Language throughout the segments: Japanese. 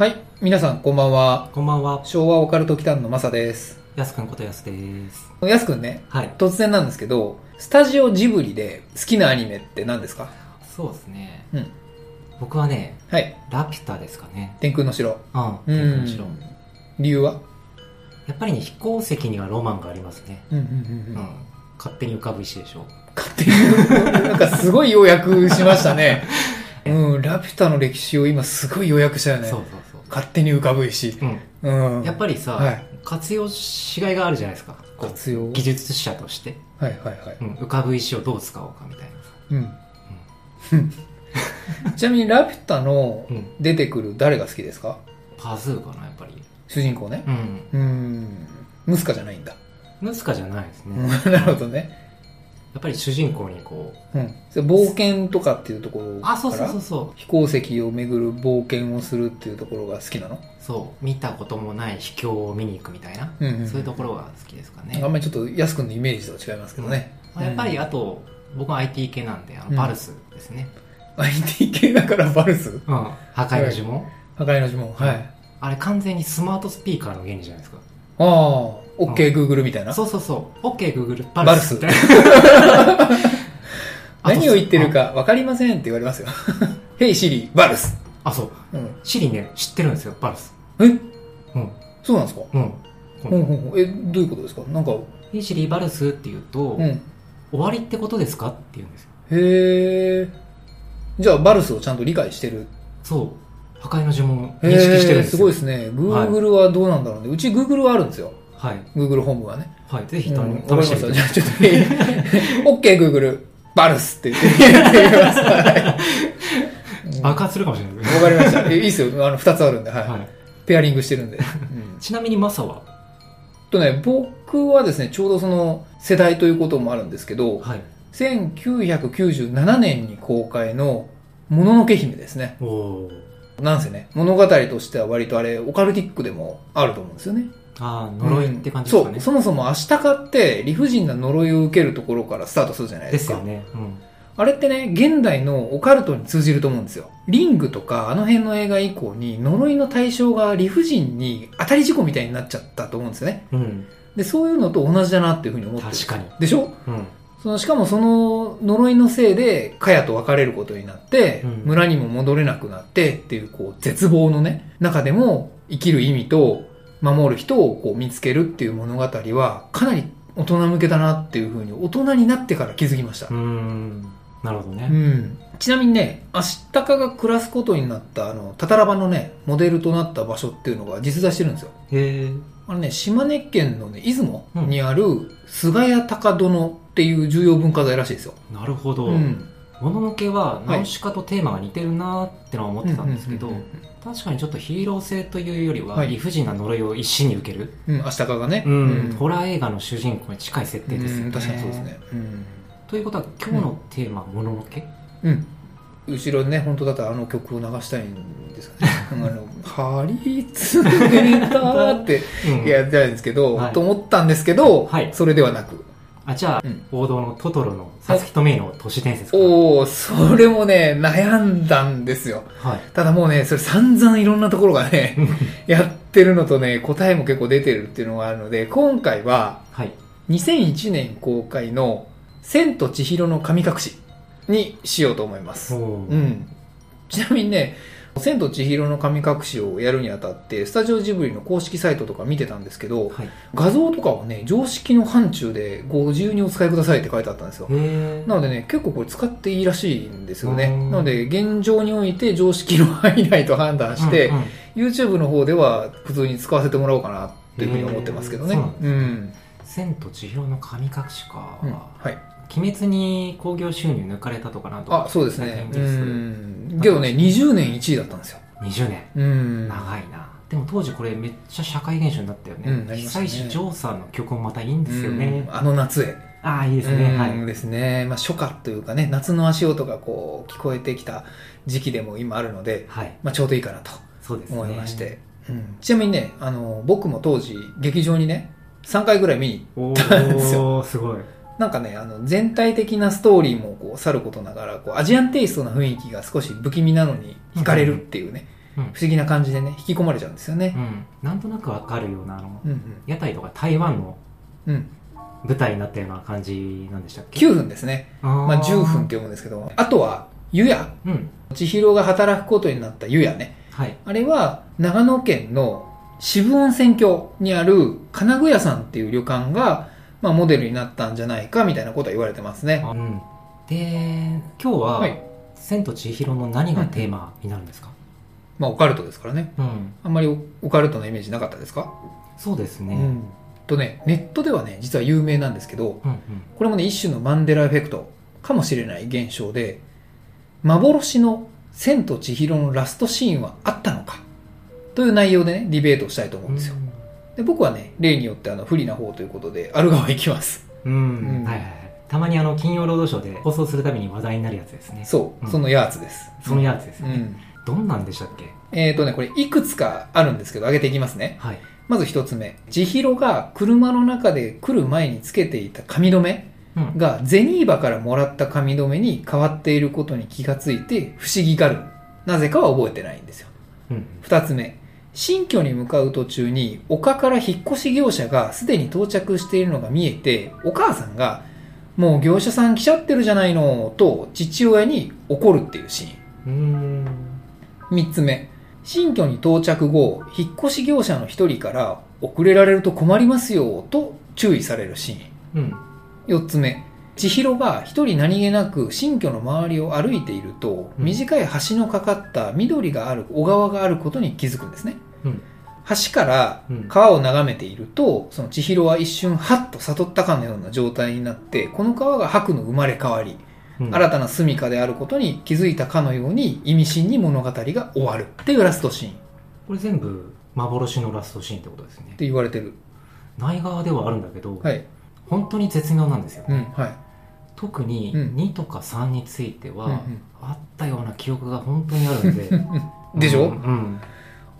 はい。皆さん、こんばんは。こんばんは。昭和オカルト祈間のマサです。やすくんことやすです。やすくんね、はい。突然なんですけど、スタジオジブリで好きなアニメって何ですか？そうですね。うん。僕はね、はい。ラピュタですかね。天空の城。うん。う天空の城。理由は？やっぱりね、飛行石にはロマンがありますね。うんうんうん。勝手に浮かぶ石でしょ。勝手に、なんかすごい要約しましたね。うん、ラピュタの歴史を今すごい要約したよね。そうそう勝手に浮かぶ石。そう。うん。うん。やっぱりさ、はい活用しがいがあるじゃないですか。活用？技術者として、はいはいはい。うん、浮かぶ石をどう使おうかみたいなさ。うん。ちなみにラピュタのうん。出てくる誰が好きですか？パズーかな、やっぱり。主人公ね。うん。うん。ムスカじゃないんだ。ムスカじゃないですね。なるほどね。やっぱり主人公にこう、うん。冒険とかっていうところからあ、そうそうそうそう。飛行石を巡る冒険をするっていうところが好きなの？そう。見たこともない秘境を見に行くみたいな、うんうんうん。そういうところが好きですかね。あんまりちょっと安くんのイメージとは違いますけどね。まあやっぱりうんあと僕は IT 系なんであうん。のバルスですね、IT 系だからバルス？うん。破壊の呪文、破壊の呪文。はい。あれ完全にスマートスピーカーの原理じゃないですかああ、OK Google みたいな？そうそうそう。OKGoogle ババルス。ルス 何を言ってるか分かりませんって言われますよ。Hey Siri、バルス。あそう。うん。シリね知ってるんですよバルス。え？うん。そうなんですか？うん。ほんほんえ、どういうことですか？なんか、ヘイシリバルスって言うと、うん。へ終わりってことですか？って言うんですよ。え。じゃあ、バルスをちゃんと理解してる。そう破壊の呪文をへ認識してるんですよすごいですね。Google はどうなんだろうね。うち Google はあるんですよ。はい Google ホームはね。はいぜひうん試してみてくださいあちょっと、OK Google、バルスって言ってやってみます。はいうん爆発するかもしれないわかりました。えいいっすよ。あの、二つあるんで、はい。はいペアリングしてるんで。うん ちなみにマサは？とね、僕はですね、ちょうどその世代ということもあるんですけど、はい1997年に公開のもののけ姫ですね。おおなんせね、物語としては割とあれ、オカルティックでもあると思うんですよね。ああ呪いって感じですかね、そう、そもそもアシタカって理不尽な呪いを受けるところからスタートするじゃないでか。ですすよね、うん、あれってね、現代のオカルトに通じると思うんですよ。リングとかあの辺の映画以降に呪いの対象が理不尽に当たり事故みたいになっちゃったと思うんですよね。うん、で、そういうのと同じだなっていうふうに思ってる。確かに、でしょ？うん、そのしかもその呪いのせいで、カヤと別れることになって、うん村にも戻れなくなってっていう、こう、絶望のね、中でも生きる意味と、守る人をこう見つけるっていう物語は、かなり大人向けだなっていうふうに、大人になってから気づきましたう。んなるほどね、うん。ちなみにね、アシタカが暮らすことになった、あの、タタラバのね、モデルとなった場所っていうのが実在してるんですよ。へえあのね、島根県のね、出雲うんにある、菅谷高殿っていう重要文化財らしいですよ。なるほど、うん。もののけはナウシカとテーマが似てるなーってのは思ってたんですけど、確かにちょっとヒーロー性というよりははい理不尽な呪いを一身に受ける、うん、アシタカがね。うんホラー映画の主人公に近い設定ですよね、うん確かにそうですね。うん。ということは今日のテーマはもののけ、うん。後ろにね、本当だったらあの曲を流したいんですかね。あの、張り付けたって、うんいや、じゃないですけど、はいと思ったんですけど、はいそれではなく。あじゃあ、うん王道のトトロのサツキとメイの都市伝説おおそれもね、悩んだんですよ。はいただもうね、それ散々いろんなところがね、やってるのとね、答えも結構出てるっていうのがあるので、今回は、はい2001年公開の、千と千尋の神隠しにしようと思います。うん。ちなみにね、千と千尋の神隠しをやるにあたって、スタジオジブリの公式サイトとか見てたんですけど、はい画像とかはね、常識の範疇でご自由にお使いくださいって書いてあったんですよ。へなのでね、結構これ使っていいらしいんですよね。うんなので、現状において常識の範囲内と判断して、うんうん YouTube の方では普通に使わせてもらおうかなっていうふうに思ってますけどね。へーそうなんですうん。千と千尋の神隠しか、うんはい。鬼滅に興行収入抜かれたとかなんとかあそうですね。けどね20年1位だったんですよ。ス20年。うん。長いな。でも当時これめっちゃ社会現象になったよね、うん久石譲さんの曲もまたいいんですよね、うん。あの夏へ。ああいいですね、はい。うんですね、まあ、初夏というかね夏の足音がこう聞こえてきた時期でも今あるので、はい。まあ、ちょうどいいかなとそうですね。思いまして、うん。ちなみにねあの僕も当時劇場にね3回ぐらい見におたんですおすごいなんかねあの全体的なストーリーもこうさることながらこうアジアンテイストな雰囲気が少し不気味なのに惹かれるっていうね、うん。不思議な感じでね引き込まれちゃうんですよね。うん、なんとなくわかるようなあのうん屋台とか台湾のうん、うん、舞台になったような感じなんでしたっけ？9分ですね、あー。まあ、10分って読むんですけどあとは湯屋。うん。千尋が働くことになった湯屋ね。はい。あれは長野県の渋温泉郷にある金具屋さんっていう旅館が、まあ、モデルになったんじゃないかみたいなことは言われてますね。うん、で今日は、はい。千と千尋の何がテーマになるんですか、まあ、オカルトですからね。うん、あんまりオオカルトのイメージなかったですか？そうですね、うん。とね、ネットではね、実は有名なんですけど、うんうんこれもね、一種のマンデラエフェクトかもしれない現象で、幻の千と千尋のラストシーンはあったのか？という内容でね、ディベートをしたいと思うんですよ。で僕はね、例によってあの不利な方ということで、ある側行きます。うん、うんはいはいはいたまにあの金曜ロードショーで放送するたびに話題になるやつですねそう、うんそのやつです。そのやつですよね、うん。どんなんでしたっけ？えっ、とね、これいくつかあるんですけど、上げていきますね。はいまず一つ目。千尋が車の中で来る前につけていた髪留めうんがゼニーバからもらった髪留めに変わっていることに気がついて不思議がる。なぜかは覚えてないんですよ。うん二つ目。新居に向かう途中に丘から引っ越し業者がすでに到着しているのが見えて、お母さんがもう業者さん来ちゃってるじゃないのと父親に怒るっていうシーン。うん。3つ目。新居に到着後引っ越し業者の一人から遅れられると困りますよと注意されるシーン。うん。4つ目千尋が一人何気なく新居の周りを歩いていると、うん。短い橋のかかった緑がある小川があることに気づくんですね。うん。橋からうん。川を眺めているとその千尋は一瞬ハッと悟ったかのような状態になってこの川が白の生まれ変わりうん。新たな住処であることに気づいたかのように意味深に物語が終わる。っていうラストシーン。っこれ全部幻のラストシーンってことですね。て言われてる。内側ではあるんだけど、はい。本当に絶妙なんですよ、うんはい特にうん。2とか3については、うんうん。あったような記憶が本当にあるんで。でしょ、うん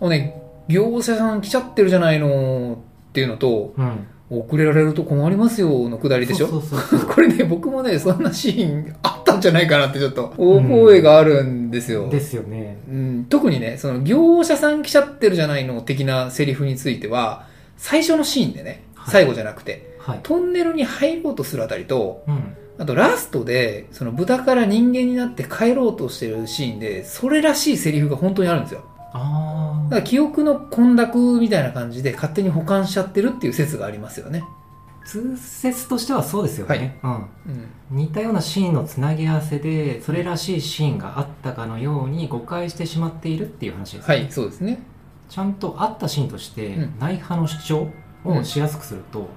うん。ね業者さん来ちゃってるじゃないのっていうのとうん。遅れられると困りますよのくだりでしょ？そうそうそう これね僕もねそんなシーンあったんじゃないかなってちょっと覚えがあるんですよ、ですよね。うん、特にねその業者さん来ちゃってるじゃないの的なセリフについては最初のシーンでねはい。最後じゃなくて、はい、トンネルに入ろうとするあたりとうん、あとラストでその豚から人間になって帰ろうとしてるシーンでそれらしいセリフが本当にあるんですよ。ああだから記憶の混濁みたいな感じで勝手に保管しちゃってるっていう説がありますよね、通説としてはそうですよね、うん、うん、似たようなシーンのつなぎ合わせでそれらしいシーンがあったかのように誤解してしまっているっていう話ですね、はいそうですね。ちゃんとあったシーンとしてうん。内派の主張をしやすくすると、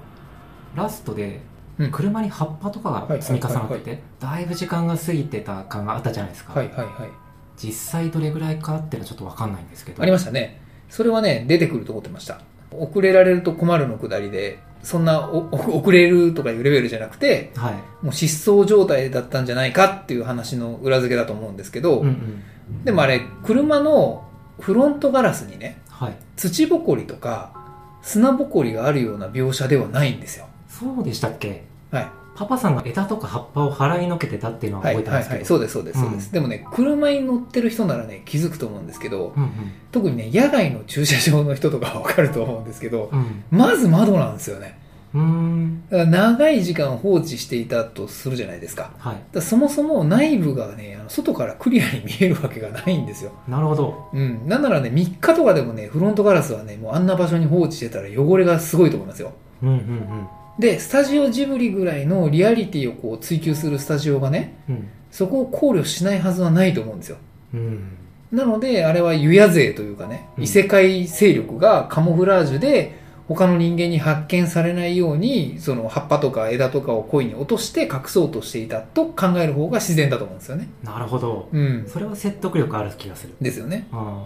ラストでうん。車に葉っぱとかが積み重なってはいてだいぶ時間が過ぎてた感があったじゃないですか、はいはいはい。実際どれぐらいかっていうのはちょっと分かんないんですけど。ありましたね。それはね出てくると思ってました。遅れられると困るのくだりでそんな 遅れるとかいうレベルじゃなくてはい。もう失踪状態だったんじゃないかっていう話の裏付けだと思うんですけど、うんうん。でもあれ車のフロントガラスにねはい。土ぼこりとか砂ぼこりがあるような描写ではないんですよそうでしたっけ？はい。パパさんが枝とか葉っぱを払いのけてたっていうのははい覚えてますけど、はいはいそうですそうですそうです、うん。でもね車に乗ってる人ならね気づくと思うんですけどうん。特にね野外の駐車場の人とかは分かると思うんですけどうん。まず窓なんですよね。うん。長い時間放置していたとするじゃないですか。はい。らそもそも内部がねあの外からクリアに見えるわけがないんですよ。なるほど。うん。なんならね3日とかでもねフロントガラスはねもうあんな場所に放置してたら汚れがすごいと思いますよ。うんうんでスタジオジブリぐらいのリアリティをこう追求するスタジオがねうん。そこを考慮しないはずはないと思うんですよ。うん。うんなのであれは湯屋勢というかねうん。異世界勢力がカモフラージュで他の人間に発見されないように、その葉っぱとか枝とかを恋に落として隠そうとしていたと考える方が自然だと思うんですよね。なるほど。うん。それは説得力ある気がする。ですよね。うん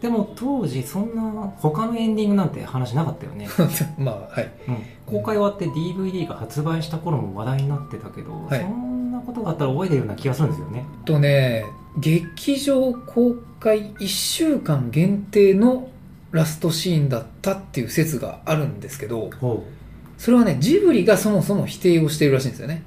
でも当時そんな他のエンディングなんて話なかったよね、まあ、はい。うん、公開終わって DVD が発売した頃も話題になってたけど、はい。そんなことがあったら覚えてるような気がするんですよね。とね、劇場公開1週間限定のラストシーンだったっていう説があるんですけど、ほそれはね、ジブリがそもそも否定をしているらしいんですよね。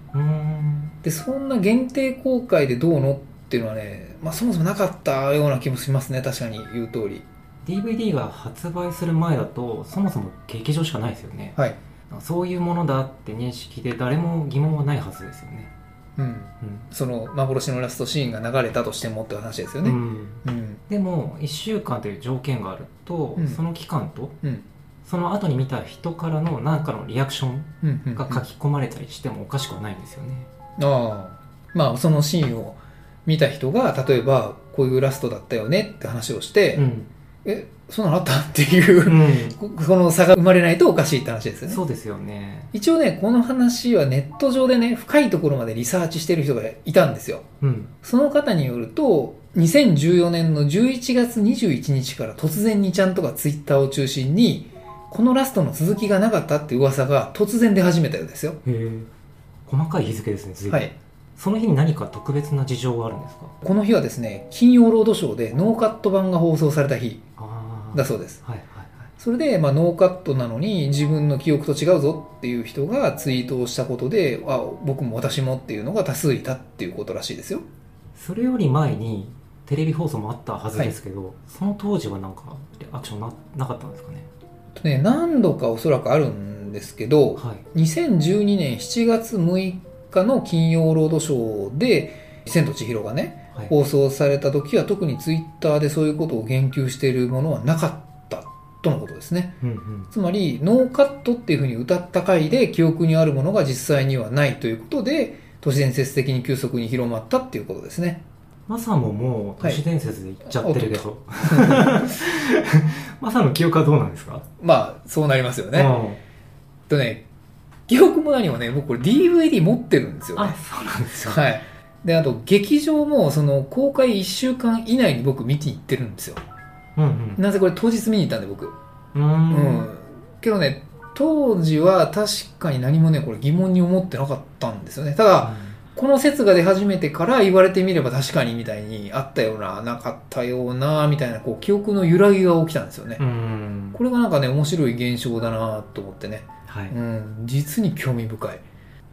で、そんな限定公開でどうのっていうのはね、まあそもそもなかったような気もしますね、確かに言う通り。DVD が発売する前だとそもそも劇場しかないですよねはい。そういうものだって認識で誰も疑問はないはずですよねうん。その幻のラストシーンが流れたとしてもって話ですよね。うん、うん。でも1週間という条件があると、うんその期間とうん。その後に見た人からの何かのリアクションうん。うん。が書き込まれたりしてもおかしくはないんですよね、ああ。まあそのシーンを見た人が、例えばこういうラストだったよねって話をして、うんえ、そんなの？あった？っていう、うんこ この差が生まれないとおかしいって話ですよね。そうですよね一応ね、この話はネット上でね、深いところまでリサーチしてる人がいたんですよ。うんその方によると、2014年の11月21日から突然にちゃんとかツイッターを中心に、このラストの続きがなかったって噂が突然出始めたようですよ。へえ細かい日付ですね随分はい。その日に何か特別な事情があるんですか？この日はですね、金曜ロードショーでノーカット版が放送された日だそうです。はいはいはい。それで、まあ、ノーカットなのに自分の記憶と違うぞっていう人がツイートをしたことで、あ、僕も私もっていうのが多数いたっていうことらしいですよ。それより前にテレビ放送もあったはずですけど、その当時はなんかリアクションななかったんですかね？とね、何度かおそらくあるんですけど、はい。2012年7月6日の金曜ロードショーで、千と千尋がね、はい放送された時は特にツイッターでそういうことを言及しているものはなかったとのことですね。うんうんつまり、ノーカットっていうふうに歌った回で記憶にあるものが実際にはないということで、都市伝説的に急速に広まったっていうことですね。マサももう都市伝説で言っちゃってるけはど、マサの記憶はどうなんですか？まあ、そうなりますよね。うんとね、記憶も何もね、僕これ DVD 持ってるんですよねあ。そうなんですよ、はい。で、あと、劇場も、その、公開1週間以内に僕見に行ってるんですよ。うんなぜこれ当日見に行ったんで、僕。うんううん。んけどね、当時は確かに何もね、これ疑問に思ってなかったんですよね。ただ、この説が出始めてから言われてみれば確かにみたいにあったような、なかったような、みたいな、こう、記憶の揺らぎが起きたんですよね。うんこれがなんかね、面白い現象だなと思ってね。はい、うん、実に興味深い。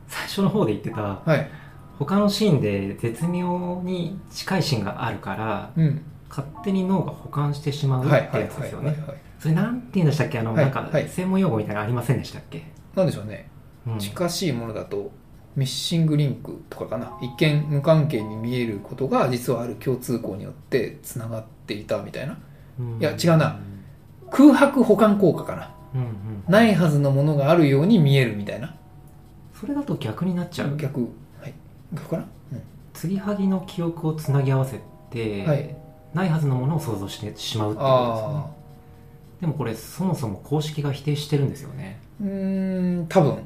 最初の方で言ってたはい。他のシーンで絶妙に近いシーンがあるからうん。勝手に脳が保管してしまうってやつですよね。それなんて言うんでしたっけ？あの、はいなんかはい専門用語みたいなのありませんでしたっけ、なんでしょうね。うん近しいものだと、ミッシングリンクとかかな。一見無関係に見えることが実はある共通項によって繋がっていたみたいな。うんいや違うな空白保管効果かな。うんうんないはずのものがあるように見えるみたいな。それだと逆になっちゃう？逆。はい。逆かな、継ぎはぎの記憶をつなぎ合わせて、はいないはずのものを想像してしまうってことですよねあでもこれそもそも公式が否定してるんですよねあ。うーん、多分。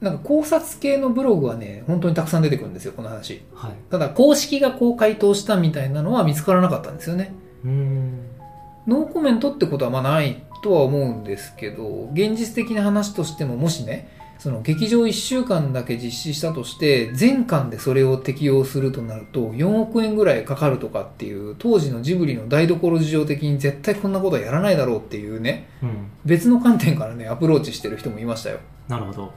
なんか考察系のブログはね、本当にたくさん出てくるんですよ、この話。はいただ、公式がこう回答したみたいなのは見つからなかったんですよね。うーんノーコメントってことはまあないとは思うんですけど、現実的な話としてももしね、その劇場1週間だけ実施したとして、全館でそれを適用するとなると4億円ぐらいかかるとかっていう、当時のジブリの台所事情的に絶対こんなことはやらないだろうっていうね、うん別の観点からね、アプローチしてる人もいましたよ。なるほど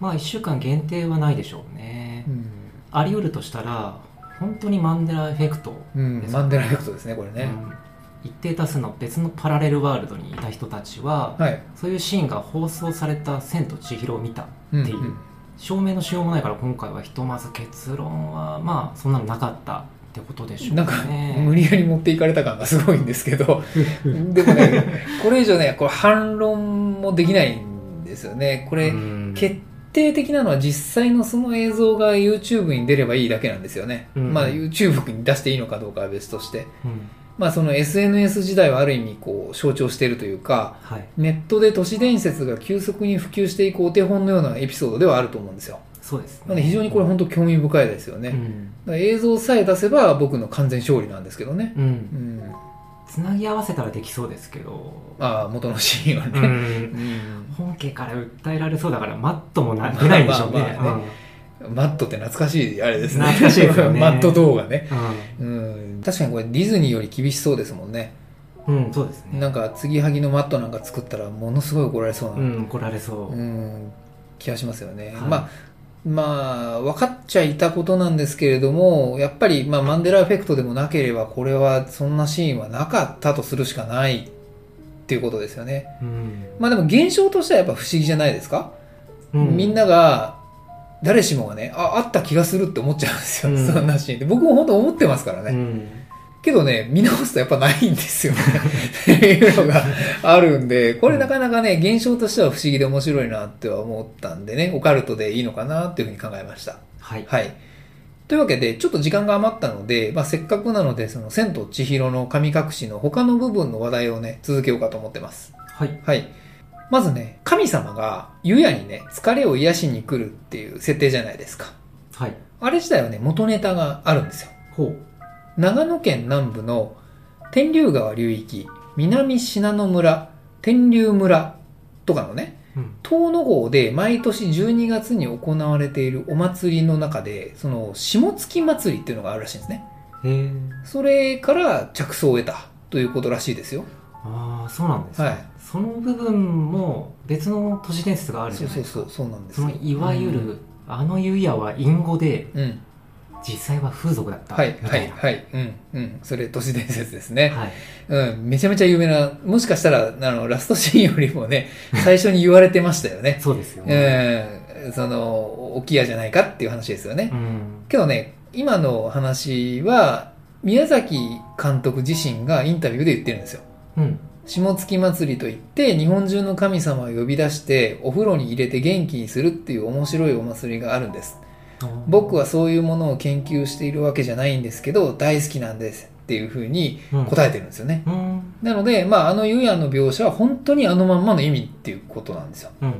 まあ1週間限定はないでしょうねうん。あり得るとしたら本当にマンデラエフェクト、うん、マンデラエフェクトですね、これね。うん一定多数の別のパラレルワールドにいた人たちは、はい。そういうシーンが放送された「千と千尋」を見たうんっていう証明のしようもないから今回はひとまず結論はまあそんなのなかったってことでしょうなんか、ね無理やり持っていかれた感がすごいんですけど、でもね、これ以上ね、これ反論もできないんですよね。これ、うん決定的なのは実際のその映像が YouTube に出ればいいだけなんですよね。うんまあ YouTube に出していいのかどうかは別として。うんまあその SNS 時代はある意味こう象徴しているというか、はいネットで都市伝説が急速に普及していくお手本のようなエピソードではあると思うんですよ。そうですねなので非常にこれ本当興味深いですよね。うん、映像さえ出せば僕の完全勝利なんですけどね。うんうん。つなぎ合わせたらできそうですけど、ああ、元のシーンはうね。ん、うん本家から訴えられそうだからマットもな出ないんでしょうね,、マットって懐かしいあれですね。懐かしいですよねマット動画ね。うんうん。確かにこれディズニーより厳しそうですもんね。うん、うんそうですねなんか継ぎはぎのマットなんか作ったらものすごい怒られそうな、うん怒られそう、うん気がしますよね。はいまあまあ、分かっちゃいたことなんですけれども、やっぱり、まあ、マンデラエフェクトでもなければ、これは、そんなシーンはなかったとするしかないっていうことですよね。うんまあでも、現象としてはやっぱ不思議じゃないですか、うみんなが、誰しもがね、あ、あった気がするって思っちゃうんですよ、うんそんなシーンって。僕も本当思ってますからね。うんけどね、見直すとやっぱないんですよね。っていうのがあるんで、これなかなかね、現象としては不思議で面白いなっては思ったんでね、オカルトでいいのかなっていうふうに考えました。はい、はい。というわけで、ちょっと時間が余ったので、まあ、せっかくなので、その、千と千尋の神隠しの他の部分の話題をね、続けようかと思ってます。はいはい。まずね、神様が湯屋にね、疲れを癒しに来るっていう設定じゃないですか。はいあれ自体はね、元ネタがあるんですよ。ほう長野県南部の天竜川流域、南信濃村、天竜村とかのね、うん遠野郷で毎年12月に行われているお祭りの中で、その、下月祭りっていうのがあるらしいんですね。へえそれから着想を得たということらしいですよ。ああそうなんですね、はいその部分も別の都市伝説があるじそうゃないですかそうそう、そうなんですそのいわゆる、あの湯屋は隠語でうん。うん。実際は風俗だったはい、はい、はい。うん、うん。それ都市伝説ですね。はいうん、めちゃめちゃ有名な、もしかしたら、あの、ラストシーンよりもね、最初に言われてましたよね。そうですよね、うん、その、置き屋じゃないかっていう話ですよね。うんけどね、今の話は、宮崎監督自身がインタビューで言ってるんですよ。うん下月祭りといって、日本中の神様を呼び出して、お風呂に入れて元気にするっていう面白いお祭りがあるんです。僕はそういうものを研究しているわけじゃないんですけど、大好きなんですっていうふうに答えてるんですよね。うんなので、まあ、あの湯屋の描写は本当にあのまんまの意味っていうことなんですよ。うんうん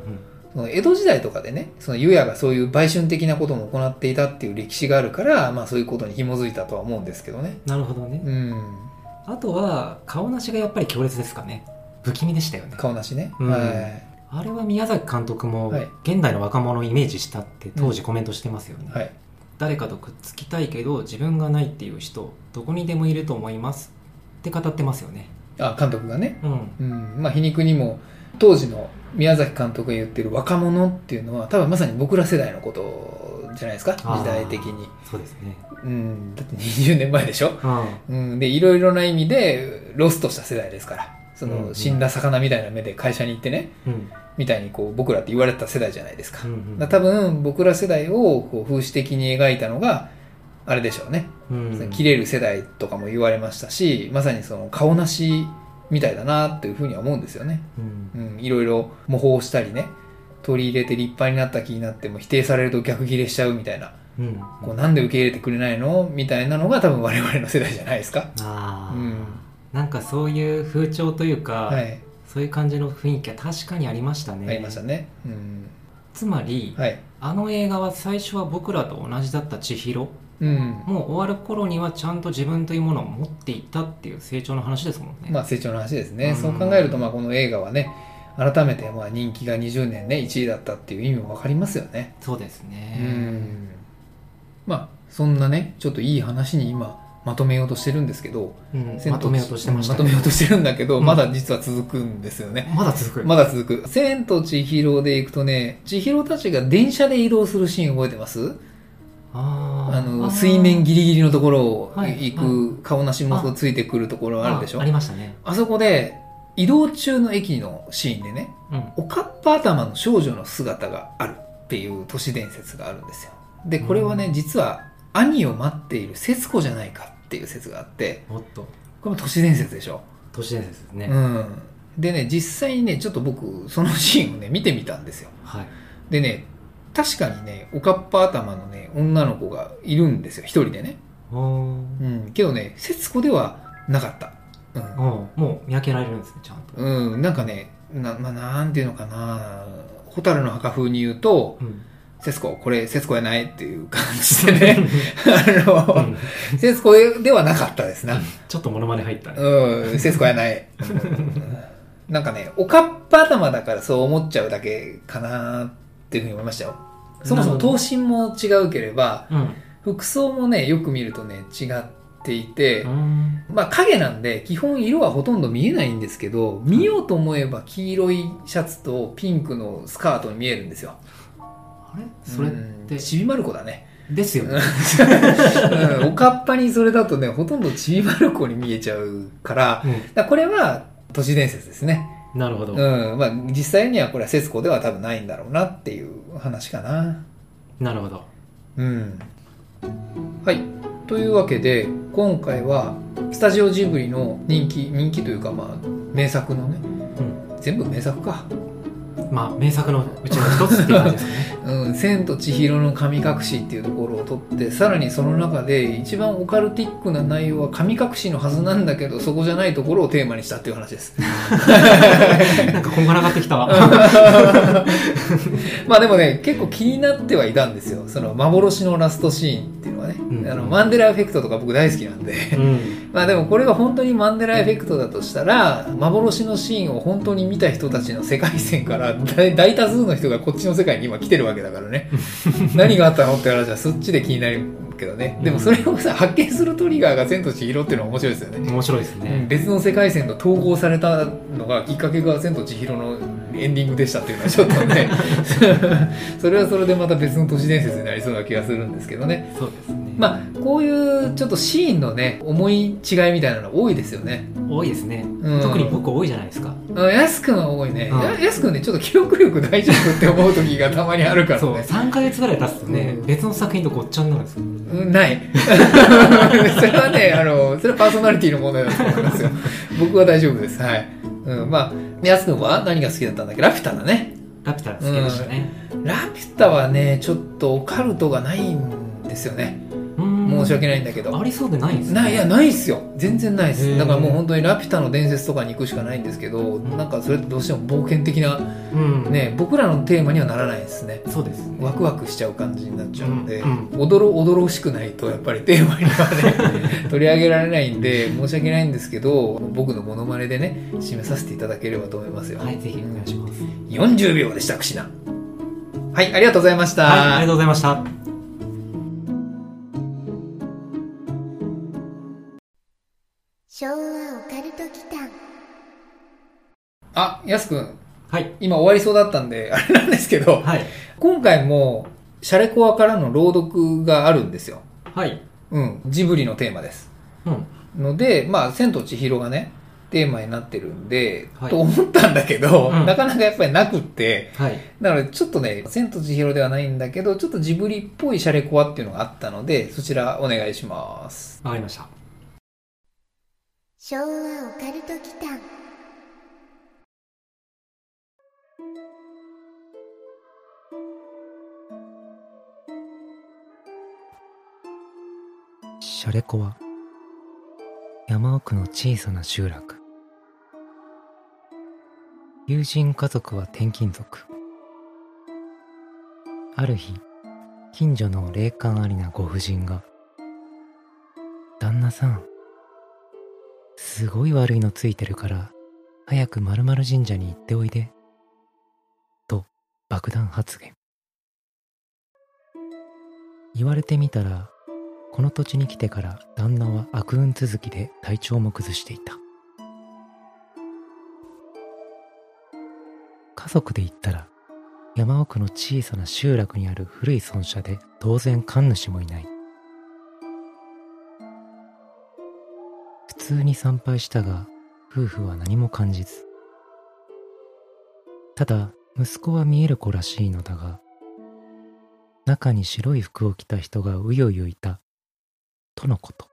その江戸時代とかでね、その湯屋がそういう売春的なことも行っていたっていう歴史があるから、まあそういうことに紐づいたとは思うんですけどね。なるほどねうん。あとは顔なしがやっぱり強烈ですかね不気味でしたよね顔なしね。うんはい。あれは宮崎監督もはい現代の若者をイメージしたって当時コメントしてますよね、はい。誰かとくっつきたいけど自分がないっていう人どこにでもいると思いますって語ってますよねあ、監督がね。うんうん。まあ皮肉にも、当時の宮崎監督が言ってる若者っていうのは、多分まさに僕ら世代のことじゃないですか？時代的に。そうですねうん。だって20年前でしょ？うんうん、で、いろいろな意味で、ロストした世代ですから。その、うんうん死んだ魚みたいな目で会社に行ってね、うんみたいにこう、僕らって言われてた世代じゃないですか。うんうん多分、僕ら世代をこう風刺的に描いたのが、あれでしょうね。うん切れる世代とかも言われましたし、まさにその、顔なしみたいだなっていうふうには思うんですよね。うんうん、いろいろ模倣したりね、取り入れて立派になった気になっても否定されると逆ギレしちゃうみたいな。うんこう、なんで受け入れてくれないのみたいなのが多分我々の世代じゃないですか。ああ、うん。なんかそういう風潮というか、はい。そういう感じの雰囲気は確かにありましたねありましたね。うん。つまり、はい。あの映画は最初は僕らと同じだった千尋うん。もう終わる頃にはちゃんと自分というものを持っていたっていう成長の話ですもんね、まあ成長の話ですね。うんそう考えると、まあこの映画はね、改めてまあ人気が20年ね、1位だったっていう意味もわかりますよね。そうですうねん。まあ、そんなね、ちょっといい話に今、まとめようとしてるんですけど、うんまとめようとしてましたまとめようとしてるんだけど、うんまだ実は続くんですよね。まだ続くまだ続く。千と千尋で行くとね、千尋たちが電車で移動するシーン覚えてます？あの、ー。水面ギリギリのところをはい行く、顔なしもついてくるところあるでしょ？あありましたね。あそこで、移動中の駅のシーンでね、うん。おかっぱ頭の少女の姿があるっていう都市伝説があるんですよ。で、これはね、うん実は兄を待っている節子じゃないかっていう説があって、おっと。これも都市伝説でしょ？都市伝説ですね、うん。でね、実際にね、ちょっと僕、そのシーンをね、見てみたんですよ。はい。でね、確かにね、おかっぱ頭のね、女の子がいるんですよ、一人でね。うん。けどね、節子ではなかった。うん。もう見分けられるんですねちゃんと、うん、なんかね、な、まあ、なんていうのかな、ホタルの墓風に言うと、うん。節子、これ節子やないっていう感じでね、あの、うん。節子ではなかったですな。ちょっとモノマネ入ったね、うん、節子やない。うん。なんかね、おかっぱ頭だからそう思っちゃうだけかなっていうふうに思いましたよ。そもそも頭身も違うければ、うん。服装もね、よく見るとね、違っていて、うん。まあ影なんで基本色はほとんど見えないんですけど見ようと思えば黄色いシャツとピンクのスカートに見えるんですよ。あれ？それっうん。てちびまる子だね。ですよね。うん。おかっぱにそれだとねほとんどちびまる子に見えちゃうからだからこれは都市伝説ですね。うんなるほど、うん。まあ実際にはこれは節子では多分ないんだろうなっていう話かな。なるほど。うん。はい。というわけで今回はスタジオジブリの人気人気というかまあ名作のね。うん。全部名作か。まあ名作のうちの一つっていう感じですね「うん、千と千尋の神隠し」っていうところを取ってさらにその中で一番オカルティックな内容は神隠しのはずなんだけどそこじゃないところをテーマにしたっていう話です。なんかこんがらがってきたわ。まあでもね結構気になってはいたんですよ。その幻のラストシーンっていうのはね、ん。あのマンデラエフェクトとか僕大好きなんで。うん。まあでもこれが本当にマンデラエフェクトだとしたら幻のシーンを本当に見た人たちの世界線から大大多数の人がこっちの世界に今来てるわけだからね。何があったのって話はそっちで気になるけどね。でもそれをさ発見するトリガーが千と千尋っていうのは面白いですよね。面白いですうん。ね、別の世界線と統合されたのがきっかけが「千と千尋」のエンディングでしたっていうのはちょっとね。それはそれでまた別の都市伝説になりそうな気がするんですけどね。そうですね。まあこういうちょっとシーンのね思い違いみたいなの多いですよね。多いですね、うん。特に僕多いじゃないですか。うんやすくんは多いね、うん。ややすくんねちょっと記憶力大丈夫って思う時がたまにあるからそうね3ヶ月ぐらい経つとね、うん。別の作品とごっちゃになるんですよ。うんない。それはねあのそれはパーソナリティの問題だと思いますよ。僕は大丈夫です。はい、うん、まあやすくんは何が好きだったんだっけ？ラピュタだね。ラピュタ好きでしたね、ラピュタはねちょっとオカルトがないんですよね。うん申し訳ないんだけど。ありそうでないんですね。ないいやないっすよ。全然ないっす。だからもう本当にラピュタの伝説とかに行くしかないんですけど、ん。なんかそれってどうしても冒険的なうん。ね僕らのテーマにはならないですね。そうですね。ワクワクしちゃう感じになっちゃうので、うんおどろおどろしくないとやっぱりテーマにはね 取り上げられないんで申し訳ないんですけど僕のモノマネでね締めさせていただければと思いますよ、はいぜひお願いします、40秒でしたくしなはいありがとうございました、はいありがとうございましたあやすくん。はい。今終わりそうだったんで あれなんですけどはい。今回もシャレコアからの朗読があるんですよ。はい。うん。ジブリのテーマです。うん。ので、まあ、千と千尋がね、テーマになってるんで、はい。と思ったんだけど、うん。なかなかやっぱりなくって、はい。なのでちょっとね、千と千尋ではないんだけど、ちょっとジブリっぽいシャレコアっていうのがあったので、そちらお願いします。わかりました。昭和オカルト祈間シャレコは山奥の小さな集落。友人家族は転勤族。ある日近所の霊感ありなご婦人が「旦那さんすごい悪いのついてるから早く〇〇神社に行っておいで」と爆弾発言。言われてみたらこの土地に来てから旦那は悪運続きで体調も崩していた。家族で言ったら山奥の小さな集落にある古い村舎で当然神主もいない。普通に参拝したが夫婦は何も感じず。ただ息子は見える子らしいのだが中に白い服を着た人がうようよいた。とのこと。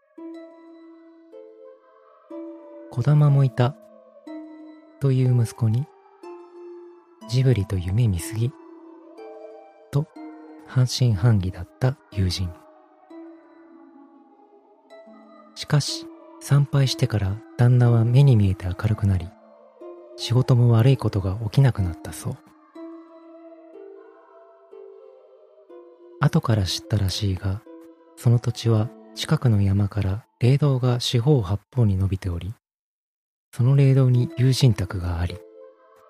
子玉もいたという息子にジブリと夢見すぎと半信半疑だった友人。しかし参拝してから旦那は目に見えて明るくなり仕事も悪いことが起きなくなったそう後から知ったらしいがその土地は近くの山から霊道が四方八方に伸びておりその霊道に友人宅があり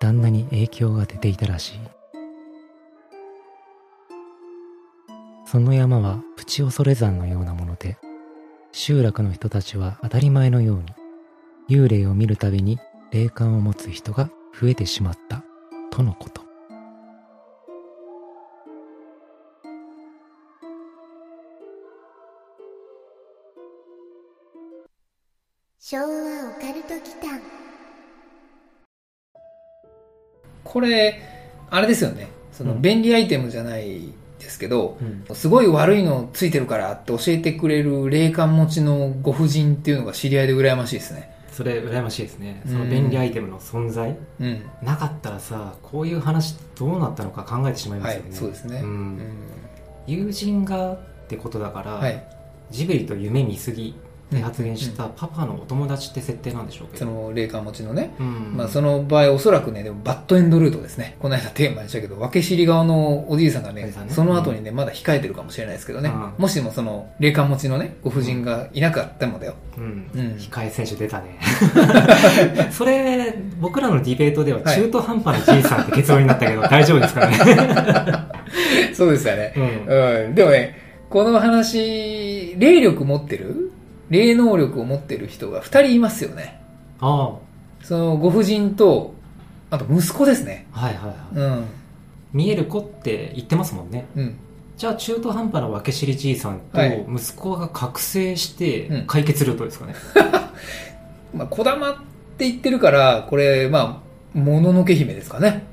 旦那に影響が出ていたらしい。その山はプチ恐山のようなもので集落の人たちは当たり前のように幽霊を見るたびに霊感を持つ人が増えてしまったとのこと。昭和オカルト祈間。これあれですよね。そのうん。便利アイテムじゃないですけど、うん。すごい悪いのついてるからって教えてくれる霊感持ちのご婦人っていうのが知り合いで羨ましいですね。それ羨ましいですね。うん。その便利アイテムの存在うん。なかったらさこういう話どうなったのか考えてしまいまはいすよね、そうですね、ううんん。友人がってことだから、はい。ジブリと夢見すぎ発言したパパのお友達って設定なんでしょうけそど、の霊感持ちのね、うん。まあ、その場合おそらくねでもバッドエンドルートですね。この間テーマにしたけど分け知り側のおじいさんがねね。その後にねまだ控えてるかもしれないですけどね、うん。もしもその霊感持ちのねご婦人がいなかったのだよ、うん。うん。控え選手出たね。それ僕らのディベートでははい。中途半端なじいさんって結論になったけど、大丈夫ですかね、そうですよね。うん。うん、でもね、この話、霊力持ってる霊能力を持ってる人が2人いますよね。あそのご婦人と、あと息子ですね。あはいはいはいうん。見える子って言ってますもんねうん。じゃあ中途半端な分け知りじいさんとはい息子が覚醒してうん解決ルートですかね、まあ、小玉って言ってるから、これ、まあ、もののけ姫ですかね。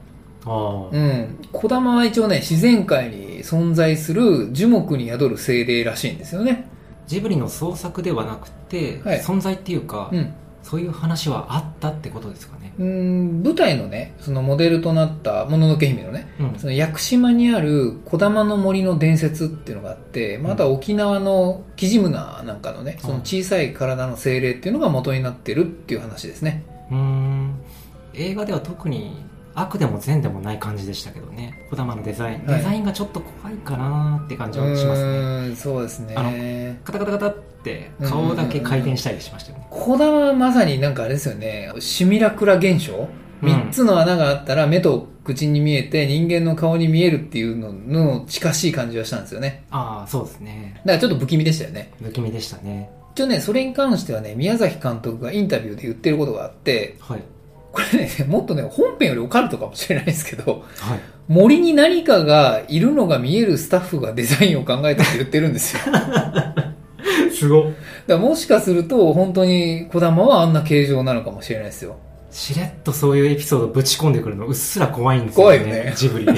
ああ、うん。小玉は一応ね、自然界に存在する樹木に宿る精霊らしいんですよね。ジブリの創作ではなくて、はい。存在っていうか、うん。そういう話はあったってことですかね。うん、舞台のね、そのモデルとなったもののけ姫のね、うん。その屋久島にある小玉の森の伝説っていうのがあって、まああとは沖縄のキジムナなんかのね、その小さい体の精霊っていうのが元になってるっていう話ですね。うーん。映画では特に悪でも善でもない感じでしたけどね。児玉のデザイン、はい。デザインがちょっと怖いかなって感じはしますね。うん、そうですね。あのカタカタカタって顔だけ回転したりしましたよね。小玉はまさになんかあれですよね、シミラクラ現象？うん。三つの穴があったら目と口に見えて人間の顔に見えるっていうのの近しい感じがしたんですよね。ああそうですね。だからちょっと不気味でしたよね。不気味でしたね。一応ね、それに関してはね、宮崎監督がインタビューで言ってることがあって、はいこれね、もっとね、本編よりオカルトかもしれないですけど、はい森に何かがいるのが見えるスタッフがデザインを考えたって言ってるんですよ。すごらもしかすると、本当に小玉はあんな形状なのかもしれないですよ。しれっとそういうエピソードぶち込んでくるのうっすら怖いんですよね怖いよねジブリ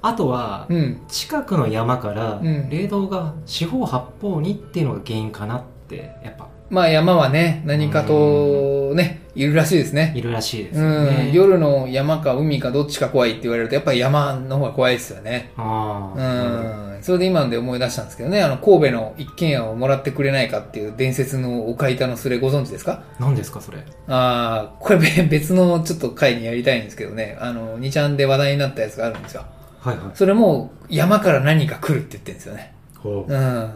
あとは、うん。近くの山からうん霊道が四方八方にっていうのが原因かなってやっぱまあ山はね、何かとね、いるらしいですね。いるらしいですうん、夜の山か海かどっちか怖いって言われると、やっぱり山の方が怖いですよね。あうあ、ん。それで今ので思い出したんですけどね、あの、神戸の一軒家をもらってくれないかっていう伝説のお買い板のすれご存知ですか？何ですかそれ？ああ、これべ 別のちょっと回にやりたいんですけどね、あの、2ちゃんで話題になったやつがあるんですよ。はいはいそれも山から何か来るって言ってるんですよね。ほううん。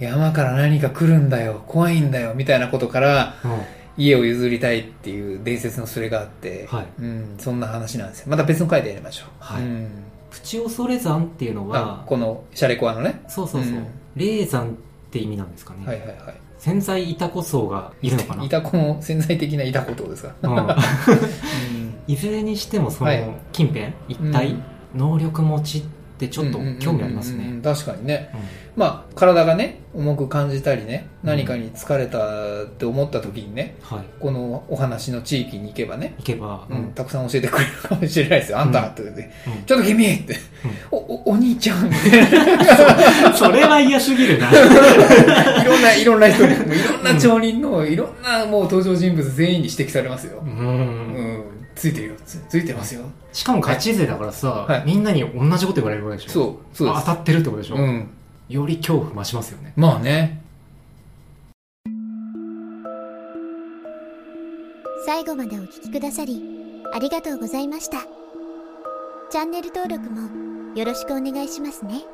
山から何か来るんだよ、怖いんだよ、みたいなことから、うん。家を譲りたいっていう伝説のそれがあって、はい。うん、そんな話なんですよ。また別の回でやりましょう。はい。うん、プチ恐山っていうのあはこのシャレコアのね。そうそうそう、うん。霊山って意味なんですかね、はいはいはい。潜在イタコ層がいるのかな？イタコの潜在的なイタコってことですか？うん。うん。いずれにしてもそのはい。近辺一体、能力持ちってちょっと興味ありますね。うんうんうんうん確かにね。うん。まあ、体がね、重く感じたりね、何かに疲れたって思った時にね、はい。このお話の地域に行けばね、行けば、うんたくさん教えてくれるかもしれないですよ。あんたって。言って、うん。ちょっと君って、お、お、お兄ちゃん。みたいな。それは嫌すぎるな。いろんな、いろんな人に、いろんな町人の、いろんなもう登場人物全員に指摘されますよ。う。ん。うん。ついてるよ。つついてますよ。しかもガチ勢だからさ、はい。みんなに同じこと言われるわけでしょ。そうそうです。当たってるってことでしょ、うん。より恐怖増しますよね。まあね。最後までお聞きくださりありがとうございました。チャンネル登録もよろしくお願いしますね。